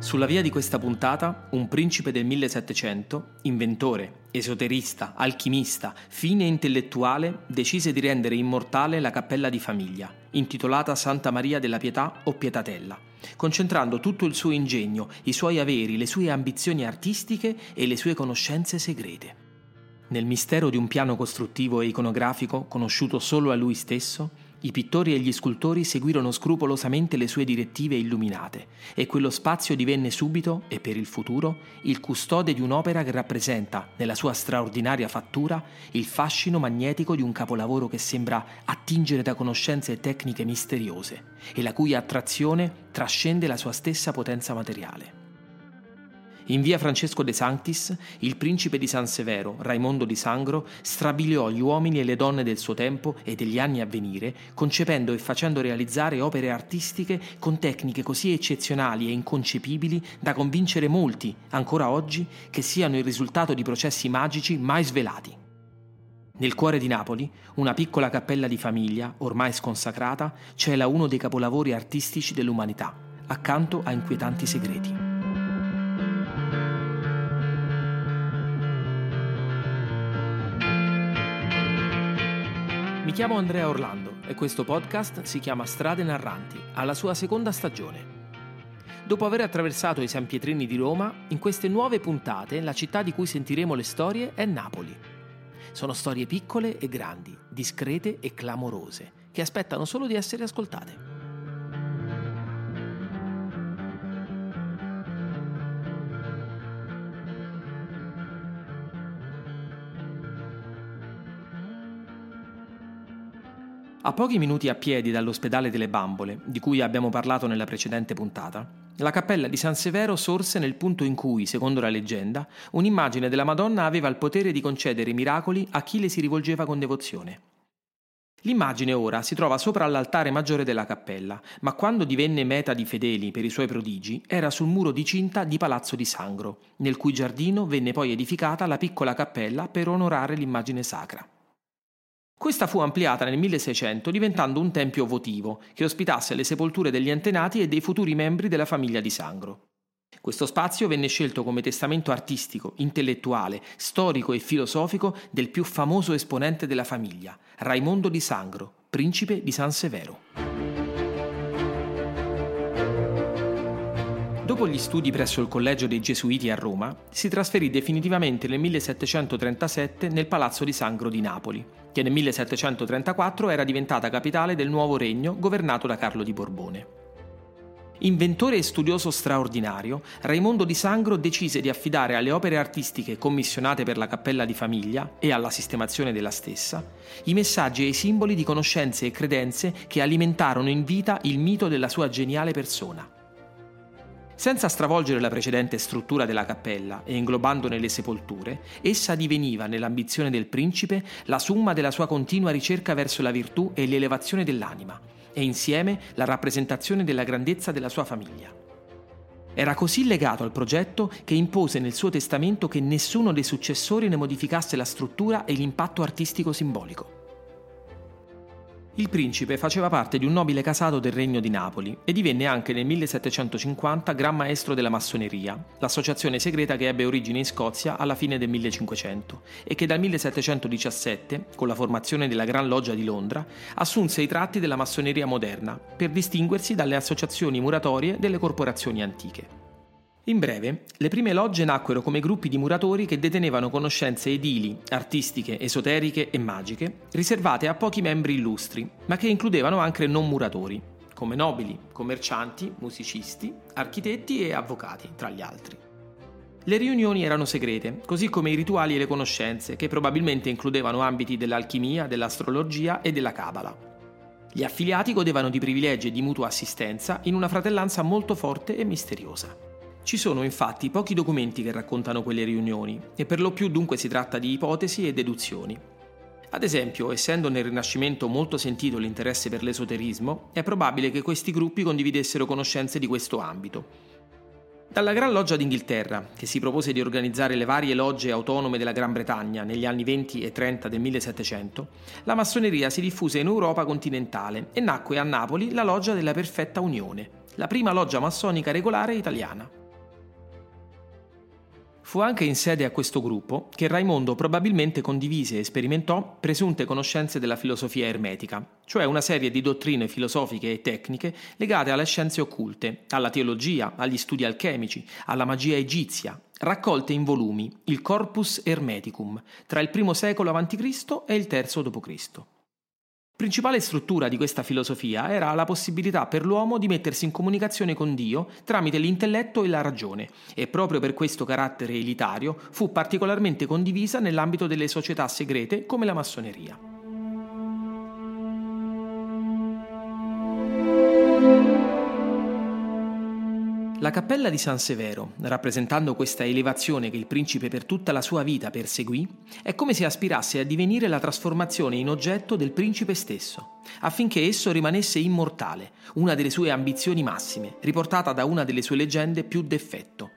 Sulla via di questa puntata, un principe del 1700, inventore, esoterista, alchimista, fine intellettuale, decise di rendere immortale la cappella di famiglia, intitolata Santa Maria della Pietà o Pietatella, concentrando tutto il suo ingegno, i suoi averi, le sue ambizioni artistiche e le sue conoscenze segrete. Nel mistero di un piano costruttivo e iconografico conosciuto solo a lui stesso, i pittori e gli scultori seguirono scrupolosamente le sue direttive illuminate e quello spazio divenne subito, e per il futuro, il custode di un'opera che rappresenta, nella sua straordinaria fattura, il fascino magnetico di un capolavoro che sembra attingere da conoscenze tecniche misteriose e la cui attrazione trascende la sua stessa potenza materiale. In via Francesco de Sanctis, il principe di San Severo, Raimondo di Sangro, strabiliò gli uomini e le donne del suo tempo e degli anni a venire, concependo e facendo realizzare opere artistiche con tecniche così eccezionali e inconcepibili da convincere molti, ancora oggi, che siano il risultato di processi magici mai svelati. Nel cuore di Napoli, una piccola cappella di famiglia, ormai sconsacrata, cela uno dei capolavori artistici dell'umanità, accanto a inquietanti segreti. Mi chiamo Andrea Orlando e questo podcast si chiama Strade Narranti, alla sua seconda stagione. Dopo aver attraversato i San Pietrini di Roma, in queste nuove puntate la città di cui sentiremo le storie è Napoli. Sono storie piccole e grandi, discrete e clamorose, che aspettano solo di essere ascoltate. A pochi minuti a piedi dall'ospedale delle bambole, di cui abbiamo parlato nella precedente puntata, la cappella di San Severo sorse nel punto in cui, secondo la leggenda, un'immagine della Madonna aveva il potere di concedere miracoli a chi le si rivolgeva con devozione. L'immagine ora si trova sopra l'altare maggiore della cappella, ma quando divenne meta di fedeli per i suoi prodigi era sul muro di cinta di Palazzo di Sangro, nel cui giardino venne poi edificata la piccola cappella per onorare l'immagine sacra. Questa fu ampliata nel 1600 diventando un tempio votivo che ospitasse le sepolture degli antenati e dei futuri membri della famiglia di Sangro. Questo spazio venne scelto come testamento artistico, intellettuale, storico e filosofico del più famoso esponente della famiglia, Raimondo di Sangro, principe di San Severo. Dopo gli studi presso il Collegio dei Gesuiti a Roma, si trasferì definitivamente nel 1737 nel Palazzo di Sangro di Napoli, che nel 1734 era diventata capitale del nuovo regno governato da Carlo di Borbone. Inventore e studioso straordinario, Raimondo di Sangro decise di affidare alle opere artistiche commissionate per la cappella di famiglia e alla sistemazione della stessa i messaggi e i simboli di conoscenze e credenze che alimentarono in vita il mito della sua geniale persona. Senza stravolgere la precedente struttura della cappella e inglobandone le sepolture, essa diveniva, nell'ambizione del principe, la summa della sua continua ricerca verso la virtù e l'elevazione dell'anima, e insieme la rappresentazione della grandezza della sua famiglia. Era così legato al progetto che impose nel suo testamento che nessuno dei successori ne modificasse la struttura e l'impatto artistico simbolico. Il principe faceva parte di un nobile casato del Regno di Napoli e divenne anche nel 1750 Gran Maestro della Massoneria, l'associazione segreta che ebbe origine in Scozia alla fine del 1500 e che dal 1717, con la formazione della Gran Loggia di Londra, assunse i tratti della massoneria moderna per distinguersi dalle associazioni muratorie delle corporazioni antiche. In breve, le prime logge nacquero come gruppi di muratori che detenevano conoscenze edili, artistiche, esoteriche e magiche, riservate a pochi membri illustri, ma che includevano anche non muratori, come nobili, commercianti, musicisti, architetti e avvocati, tra gli altri. Le riunioni erano segrete, così come i rituali e le conoscenze, che probabilmente includevano ambiti dell'alchimia, dell'astrologia e della cabala. Gli affiliati godevano di privilegi e di mutua assistenza in una fratellanza molto forte e misteriosa. Ci sono infatti pochi documenti che raccontano quelle riunioni e per lo più dunque si tratta di ipotesi e deduzioni. Ad esempio, essendo nel Rinascimento molto sentito l'interesse per l'esoterismo, è probabile che questi gruppi condividessero conoscenze di questo ambito. Dalla Gran Loggia d'Inghilterra, che si propose di organizzare le varie logge autonome della Gran Bretagna negli anni 20 e 30 del 1700, la massoneria si diffuse in Europa continentale e nacque a Napoli la Loggia della Perfetta Unione, la prima loggia massonica regolare italiana. Fu anche in sede a questo gruppo che Raimondo probabilmente condivise e sperimentò presunte conoscenze della filosofia ermetica, cioè una serie di dottrine filosofiche e tecniche legate alle scienze occulte, alla teologia, agli studi alchemici, alla magia egizia, raccolte in volumi, il Corpus Hermeticum, tra il I secolo a.C. e il III d.C. Principale struttura di questa filosofia era la possibilità per l'uomo di mettersi in comunicazione con Dio tramite l'intelletto e la ragione, e proprio per questo carattere elitario fu particolarmente condivisa nell'ambito delle società segrete come la massoneria. La cappella di San Severo, rappresentando questa elevazione che il principe per tutta la sua vita perseguì, è come se aspirasse a divenire la trasformazione in oggetto del principe stesso, affinché esso rimanesse immortale, una delle sue ambizioni massime, riportata da una delle sue leggende più d'effetto.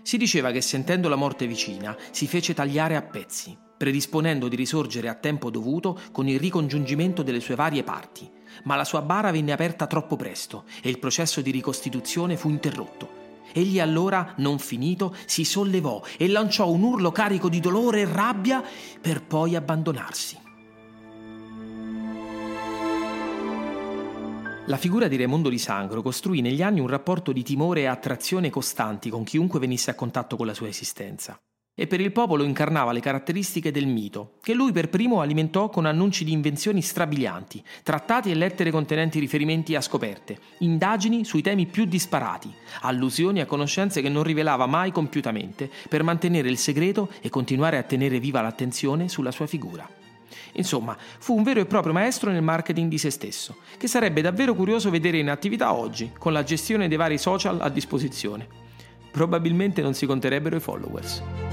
Si diceva che sentendo la morte vicina si fece tagliare a pezzi, predisponendo di risorgere a tempo dovuto con il ricongiungimento delle sue varie parti, ma la sua bara venne aperta troppo presto e il processo di ricostituzione fu interrotto. Egli allora, non finito, si sollevò e lanciò un urlo carico di dolore e rabbia per poi abbandonarsi. La figura di Raimondo di Sangro costruì negli anni un rapporto di timore e attrazione costanti con chiunque venisse a contatto con la sua esistenza e per il popolo incarnava le caratteristiche del mito, che lui per primo alimentò con annunci di invenzioni strabilianti, trattati e lettere contenenti riferimenti a scoperte, indagini sui temi più disparati, allusioni a conoscenze che non rivelava mai compiutamente, per mantenere il segreto e continuare a tenere viva l'attenzione sulla sua figura. Insomma, fu un vero e proprio maestro nel marketing di se stesso, che sarebbe davvero curioso vedere in attività oggi, con la gestione dei vari social a disposizione. Probabilmente non si conterebbero i followers.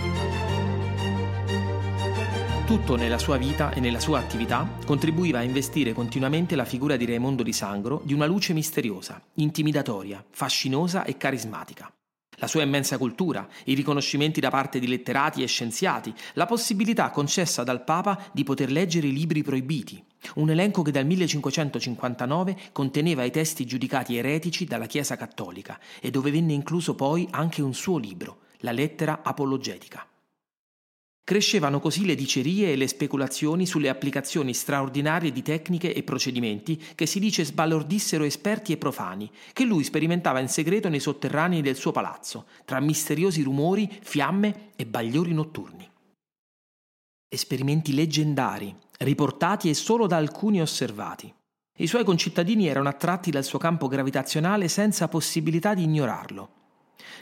Tutto nella sua vita e nella sua attività contribuiva a investire continuamente la figura di Raimondo di Sangro di una luce misteriosa, intimidatoria, fascinosa e carismatica. La sua immensa cultura, i riconoscimenti da parte di letterati e scienziati, la possibilità concessa dal Papa di poter leggere i libri proibiti, un elenco che dal 1559 conteneva i testi giudicati eretici dalla Chiesa cattolica e dove venne incluso poi anche un suo libro, la lettera apologetica. Crescevano così le dicerie e le speculazioni sulle applicazioni straordinarie di tecniche e procedimenti che si dice sbalordissero esperti e profani, che lui sperimentava in segreto nei sotterranei del suo palazzo, tra misteriosi rumori, fiamme e bagliori notturni. Esperimenti leggendari, riportati e solo da alcuni osservati. I suoi concittadini erano attratti dal suo campo gravitazionale senza possibilità di ignorarlo.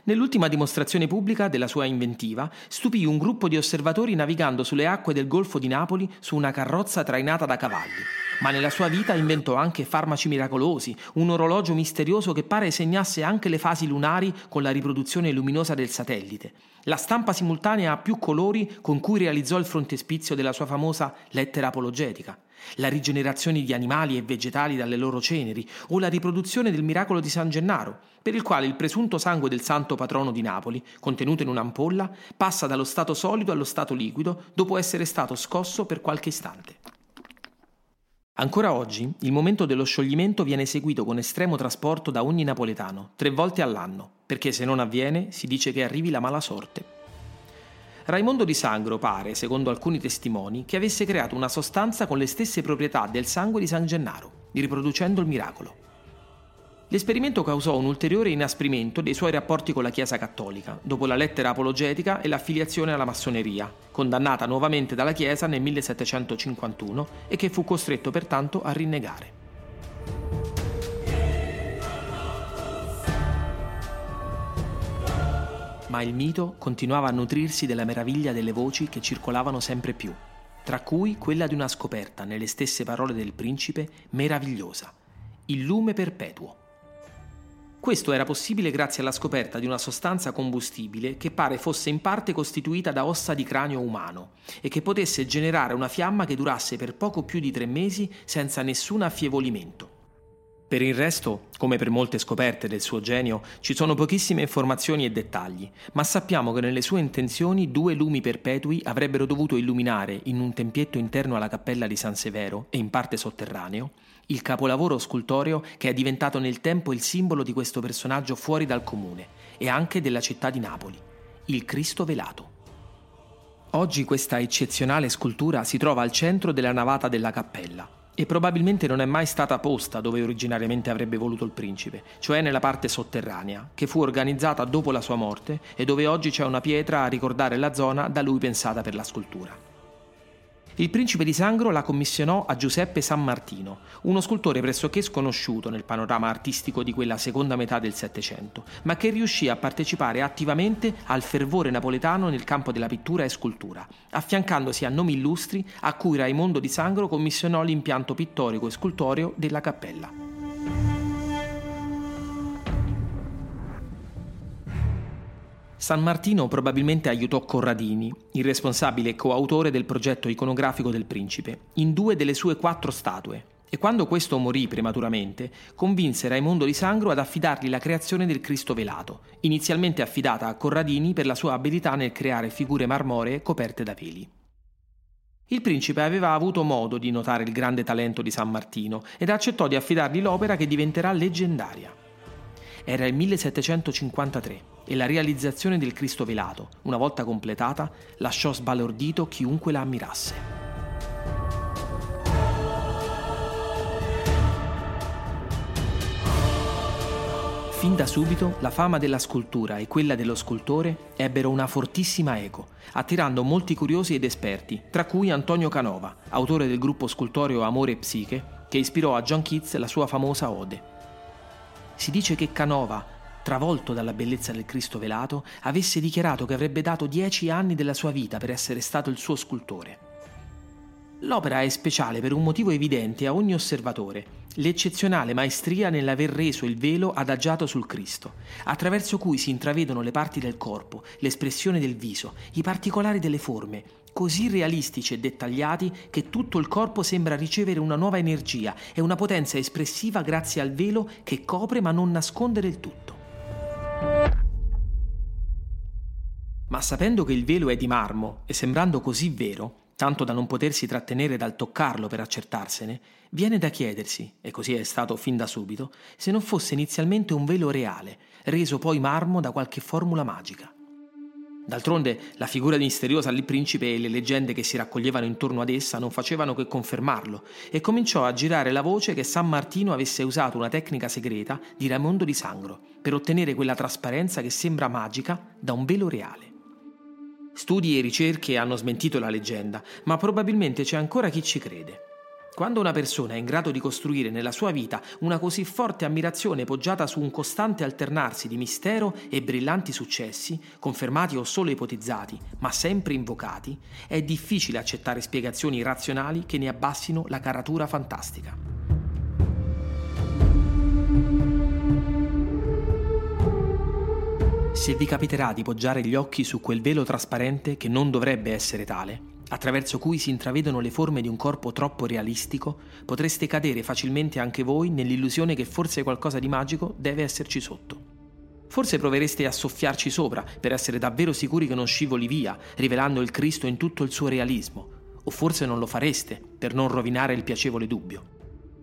Nell'ultima dimostrazione pubblica della sua inventiva, stupì un gruppo di osservatori navigando sulle acque del Golfo di Napoli su una carrozza trainata da cavalli. Ma nella sua vita inventò anche farmaci miracolosi, un orologio misterioso che pare segnasse anche le fasi lunari con la riproduzione luminosa del satellite, la stampa simultanea a più colori con cui realizzò il frontespizio della sua famosa lettera apologetica, la rigenerazione di animali e vegetali dalle loro ceneri o la riproduzione del miracolo di San Gennaro, per il quale il presunto sangue del santo patrono di Napoli, contenuto in un'ampolla, passa dallo stato solido allo stato liquido dopo essere stato scosso per qualche istante. Ancora oggi il momento dello scioglimento viene eseguito con estremo trasporto da ogni napoletano, tre volte all'anno, perché se non avviene si dice che arrivi la mala sorte. Raimondo di Sangro pare, secondo alcuni testimoni, che avesse creato una sostanza con le stesse proprietà del sangue di San Gennaro, riproducendo il miracolo. L'esperimento causò un ulteriore inasprimento dei suoi rapporti con la Chiesa cattolica, dopo la lettera apologetica e l'affiliazione alla massoneria, condannata nuovamente dalla Chiesa nel 1751 e che fu costretto pertanto a rinnegare. Ma il mito continuava a nutrirsi della meraviglia delle voci che circolavano sempre più, tra cui quella di una scoperta, nelle stesse parole del principe, meravigliosa, il lume perpetuo. Questo era possibile grazie alla scoperta di una sostanza combustibile che pare fosse in parte costituita da ossa di cranio umano e che potesse generare una fiamma che durasse per poco più di tre mesi senza nessun affievolimento. Per il resto, come per molte scoperte del suo genio, ci sono pochissime informazioni e dettagli, ma sappiamo che nelle sue intenzioni due lumi perpetui avrebbero dovuto illuminare, in un tempietto interno alla cappella di San Severo e in parte sotterraneo, il capolavoro scultoreo che è diventato nel tempo il simbolo di questo personaggio fuori dal comune e anche della città di Napoli, il Cristo velato. Oggi questa eccezionale scultura si trova al centro della navata della cappella e probabilmente non è mai stata posta dove originariamente avrebbe voluto il principe, cioè nella parte sotterranea, che fu organizzata dopo la sua morte e dove oggi c'è una pietra a ricordare la zona da lui pensata per la scultura. Il principe di Sangro la commissionò a Giuseppe San Martino, uno scultore pressoché sconosciuto nel panorama artistico di quella seconda metà del Settecento, ma che riuscì a partecipare attivamente al fervore napoletano nel campo della pittura e scultura, affiancandosi a nomi illustri a cui Raimondo di Sangro commissionò l'impianto pittorico e scultoreo della cappella. San Martino probabilmente aiutò Corradini, il responsabile e coautore del progetto iconografico del principe, in due delle sue quattro statue, e quando questo morì prematuramente, convinse Raimondo di Sangro ad affidargli la creazione del Cristo velato, inizialmente affidata a Corradini per la sua abilità nel creare figure marmoree coperte da veli. Il principe aveva avuto modo di notare il grande talento di San Martino ed accettò di affidargli l'opera che diventerà leggendaria. Era il 1753 e la realizzazione del Cristo velato, una volta completata, lasciò sbalordito chiunque la ammirasse. Fin da subito la fama della scultura e quella dello scultore ebbero una fortissima eco, attirando molti curiosi ed esperti, tra cui Antonio Canova, autore del gruppo scultoreo Amore e Psiche, che ispirò a John Keats la sua famosa Ode. Si dice che Canova, travolto dalla bellezza del Cristo velato, avesse dichiarato che avrebbe dato dieci anni della sua vita per essere stato il suo scultore. L'opera è speciale per un motivo evidente a ogni osservatore, l'eccezionale maestria nell'aver reso il velo adagiato sul Cristo, attraverso cui si intravedono le parti del corpo, l'espressione del viso, i particolari delle forme, così realistici e dettagliati che tutto il corpo sembra ricevere una nuova energia e una potenza espressiva grazie al velo che copre ma non nasconde del tutto. Ma sapendo che il velo è di marmo e sembrando così vero, tanto da non potersi trattenere dal toccarlo per accertarsene, viene da chiedersi, e così è stato fin da subito, se non fosse inizialmente un velo reale, reso poi marmo da qualche formula magica. D'altronde la figura misteriosa del principe e le leggende che si raccoglievano intorno ad essa non facevano che confermarlo e cominciò a girare la voce che San Martino avesse usato una tecnica segreta di Raimondo di Sangro per ottenere quella trasparenza che sembra magica da un velo reale. Studi e ricerche hanno smentito la leggenda, ma probabilmente c'è ancora chi ci crede. Quando una persona è in grado di costruire nella sua vita una così forte ammirazione poggiata su un costante alternarsi di mistero e brillanti successi, confermati o solo ipotizzati, ma sempre invocati, è difficile accettare spiegazioni razionali che ne abbassino la caratura fantastica. Se vi capiterà di poggiare gli occhi su quel velo trasparente che non dovrebbe essere tale, attraverso cui si intravedono le forme di un corpo troppo realistico, potreste cadere facilmente anche voi nell'illusione che forse qualcosa di magico deve esserci sotto. Forse provereste a soffiarci sopra per essere davvero sicuri che non scivoli via, rivelando il Cristo in tutto il suo realismo, o forse non lo fareste per non rovinare il piacevole dubbio.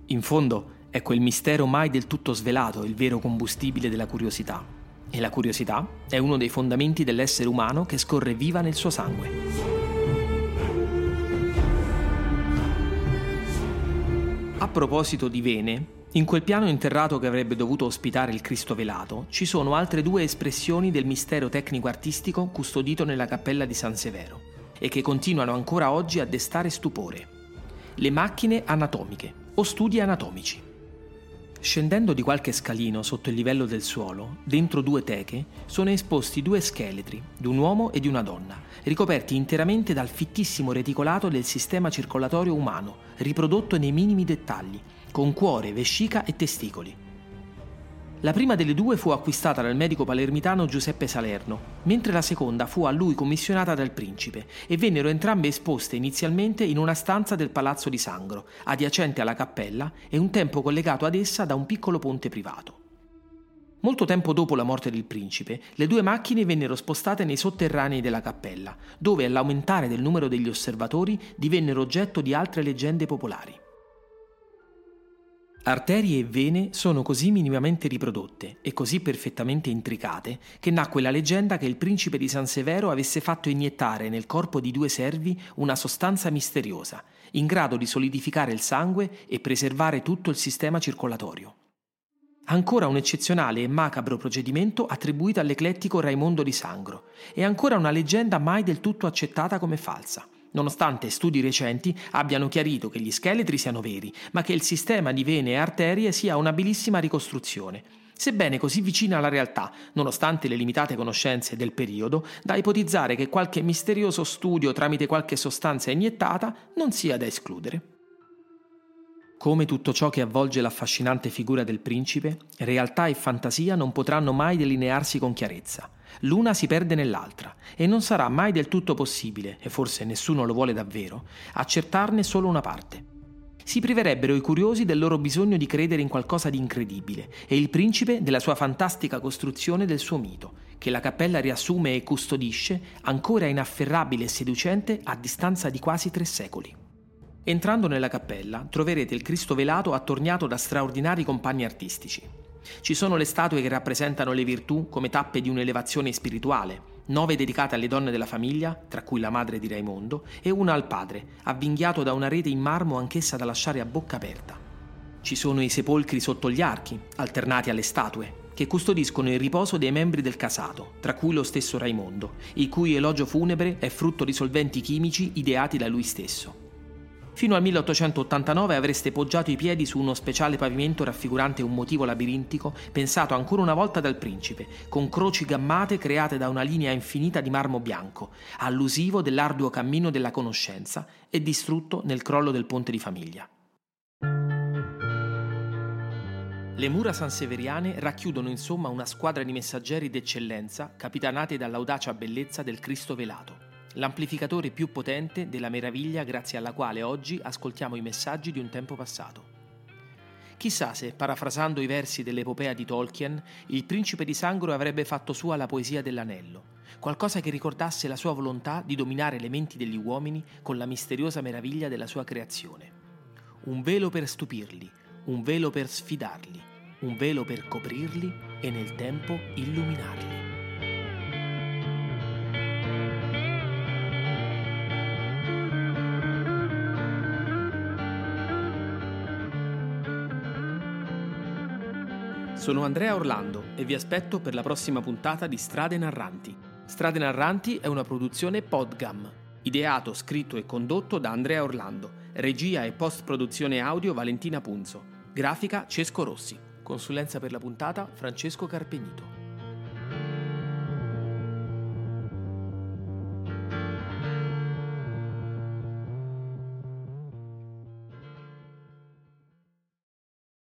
In fondo è quel mistero mai del tutto svelato il vero combustibile della curiosità. E la curiosità è uno dei fondamenti dell'essere umano che scorre viva nel suo sangue. A proposito di vene, in quel piano interrato che avrebbe dovuto ospitare il Cristo velato, ci sono altre due espressioni del mistero tecnico-artistico custodito nella cappella di San Severo e che continuano ancora oggi a destare stupore. Le macchine anatomiche o studi anatomici. Scendendo di qualche scalino sotto il livello del suolo, dentro due teche, sono esposti due scheletri, di un uomo e di una donna, ricoperti interamente dal fittissimo reticolato del sistema circolatorio umano, riprodotto nei minimi dettagli, con cuore, vescica e testicoli. La prima delle due fu acquistata dal medico palermitano Giuseppe Salerno, mentre la seconda fu a lui commissionata dal principe e vennero entrambe esposte inizialmente in una stanza del palazzo di Sangro, adiacente alla cappella e un tempo collegato ad essa da un piccolo ponte privato. Molto tempo dopo la morte del principe, le due macchine vennero spostate nei sotterranei della cappella, dove all'aumentare del numero degli osservatori divennero oggetto di altre leggende popolari. Arterie e vene sono così minimamente riprodotte e così perfettamente intricate che nacque la leggenda che il principe di San Severo avesse fatto iniettare nel corpo di due servi una sostanza misteriosa, in grado di solidificare il sangue e preservare tutto il sistema circolatorio. Ancora un eccezionale e macabro procedimento attribuito all'eclettico Raimondo di Sangro e ancora una leggenda mai del tutto accettata come falsa nonostante studi recenti abbiano chiarito che gli scheletri siano veri, ma che il sistema di vene e arterie sia un'abilissima ricostruzione, sebbene così vicina alla realtà, nonostante le limitate conoscenze del periodo, da ipotizzare che qualche misterioso studio tramite qualche sostanza iniettata non sia da escludere. Come tutto ciò che avvolge l'affascinante figura del principe, realtà e fantasia non potranno mai delinearsi con chiarezza. L'una si perde nell'altra e non sarà mai del tutto possibile, e forse nessuno lo vuole davvero, accertarne solo una parte. Si priverebbero i curiosi del loro bisogno di credere in qualcosa di incredibile e il principe della sua fantastica costruzione del suo mito, che la cappella riassume e custodisce ancora inafferrabile e seducente a distanza di quasi tre secoli. Entrando nella cappella troverete il Cristo velato attorniato da straordinari compagni artistici. Ci sono le statue che rappresentano le virtù come tappe di un'elevazione spirituale, nove dedicate alle donne della famiglia, tra cui la madre di Raimondo, e una al padre, avvinghiato da una rete in marmo anch'essa da lasciare a bocca aperta. Ci sono i sepolcri sotto gli archi, alternati alle statue, che custodiscono il riposo dei membri del casato, tra cui lo stesso Raimondo, il cui elogio funebre è frutto di solventi chimici ideati da lui stesso. Fino al 1889 avreste poggiato i piedi su uno speciale pavimento raffigurante un motivo labirintico pensato ancora una volta dal principe, con croci gammate create da una linea infinita di marmo bianco, allusivo dell'arduo cammino della conoscenza e distrutto nel crollo del ponte di famiglia. Le mura sanseveriane racchiudono insomma una squadra di messaggeri d'eccellenza capitanati dall'audacia bellezza del Cristo velato l'amplificatore più potente della meraviglia grazie alla quale oggi ascoltiamo i messaggi di un tempo passato. Chissà se, parafrasando i versi dell'epopea di Tolkien, il principe di Sangro avrebbe fatto sua la poesia dell'anello, qualcosa che ricordasse la sua volontà di dominare le menti degli uomini con la misteriosa meraviglia della sua creazione. Un velo per stupirli, un velo per sfidarli, un velo per coprirli e nel tempo illuminarli. Sono Andrea Orlando e vi aspetto per la prossima puntata di Strade Narranti. Strade Narranti è una produzione Podgam, ideato, scritto e condotto da Andrea Orlando, regia e post-produzione audio Valentina Punzo, grafica Cesco Rossi, consulenza per la puntata Francesco Carpenito.